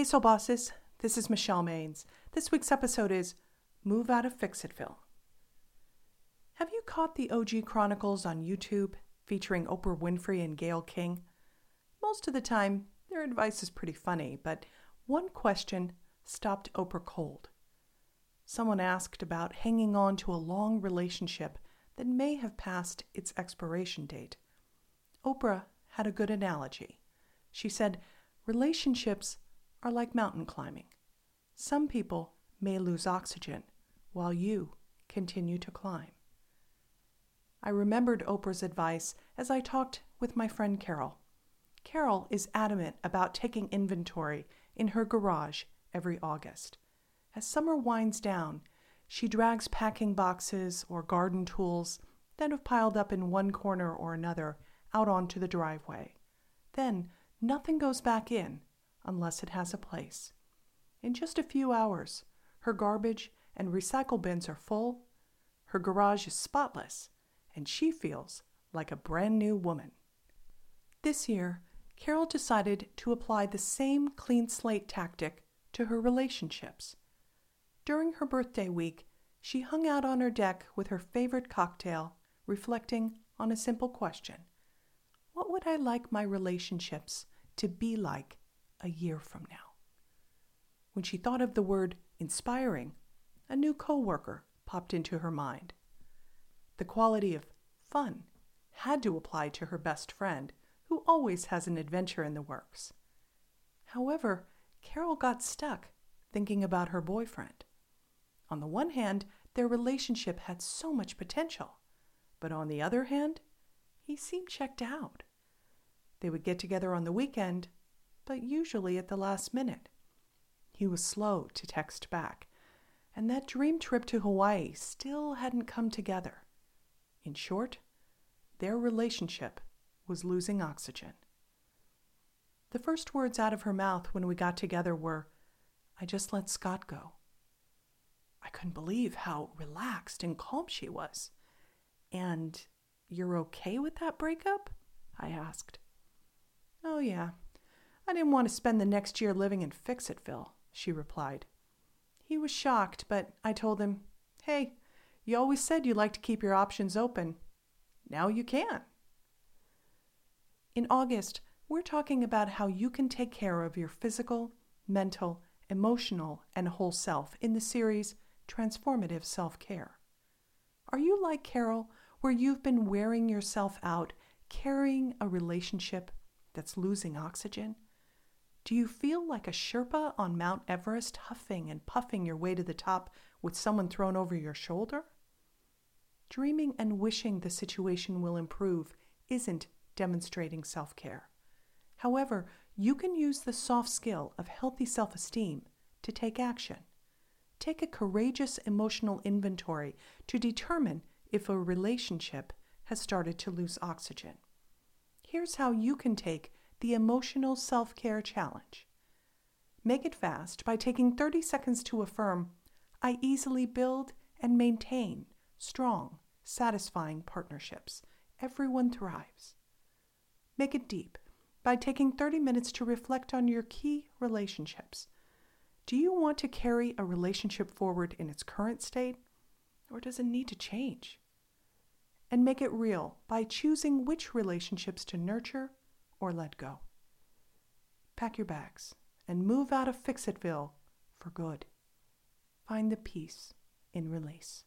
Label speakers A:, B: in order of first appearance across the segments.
A: Hey, Soul Bosses. This is Michelle Maines. This week's episode is Move Out of Fixitville. Have you caught the OG Chronicles on YouTube featuring Oprah Winfrey and Gayle King? Most of the time, their advice is pretty funny, but one question stopped Oprah cold. Someone asked about hanging on to a long relationship that may have passed its expiration date. Oprah had a good analogy. She said, Relationships are like mountain climbing. Some people may lose oxygen while you continue to climb. I remembered Oprah's advice as I talked with my friend Carol. Carol is adamant about taking inventory in her garage every August. As summer winds down, she drags packing boxes or garden tools that have piled up in one corner or another out onto the driveway. Then nothing goes back in unless it has a place. In just a few hours, her garbage and recycle bins are full, her garage is spotless, and she feels like a brand new woman. This year, Carol decided to apply the same clean slate tactic to her relationships. During her birthday week, she hung out on her deck with her favorite cocktail, reflecting on a simple question What would I like my relationships to be like a year from now. When she thought of the word inspiring, a new coworker popped into her mind. The quality of fun had to apply to her best friend, who always has an adventure in the works. However, Carol got stuck thinking about her boyfriend. On the one hand, their relationship had so much potential, but on the other hand, he seemed checked out. They would get together on the weekend, but usually at the last minute. He was slow to text back, and that dream trip to Hawaii still hadn't come together. In short, their relationship was losing oxygen. The first words out of her mouth when we got together were, I just let Scott go. I couldn't believe how relaxed and calm she was. And you're okay with that breakup? I asked. Oh, yeah, I didn't want to spend the next year living in Fixitville, she replied. He was shocked, but I told him, Hey, you always said you like to keep your options open. Now you can. In August, we're talking about how you can take care of your physical, mental, emotional, and whole self in the series Transformative Self Care. Are you like Carol, where you've been wearing yourself out carrying a relationship that's losing oxygen? Do you feel like a Sherpa on Mount Everest, huffing and puffing your way to the top with someone thrown over your shoulder? Dreaming and wishing the situation will improve isn't demonstrating self care. However, you can use the soft skill of healthy self esteem to take action. Take a courageous emotional inventory to determine if a relationship has started to lose oxygen. Here's how you can take the Emotional Self Care Challenge. Make it fast by taking 30 seconds to affirm, I easily build and maintain strong, satisfying partnerships. Everyone thrives. Make it deep by taking 30 minutes to reflect on your key relationships. Do you want to carry a relationship forward in its current state, or does it need to change? And make it real by choosing which relationships to nurture or let go. Pack your bags and move out of Fixitville for good. Find the peace in release.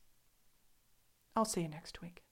A: I'll see you next week.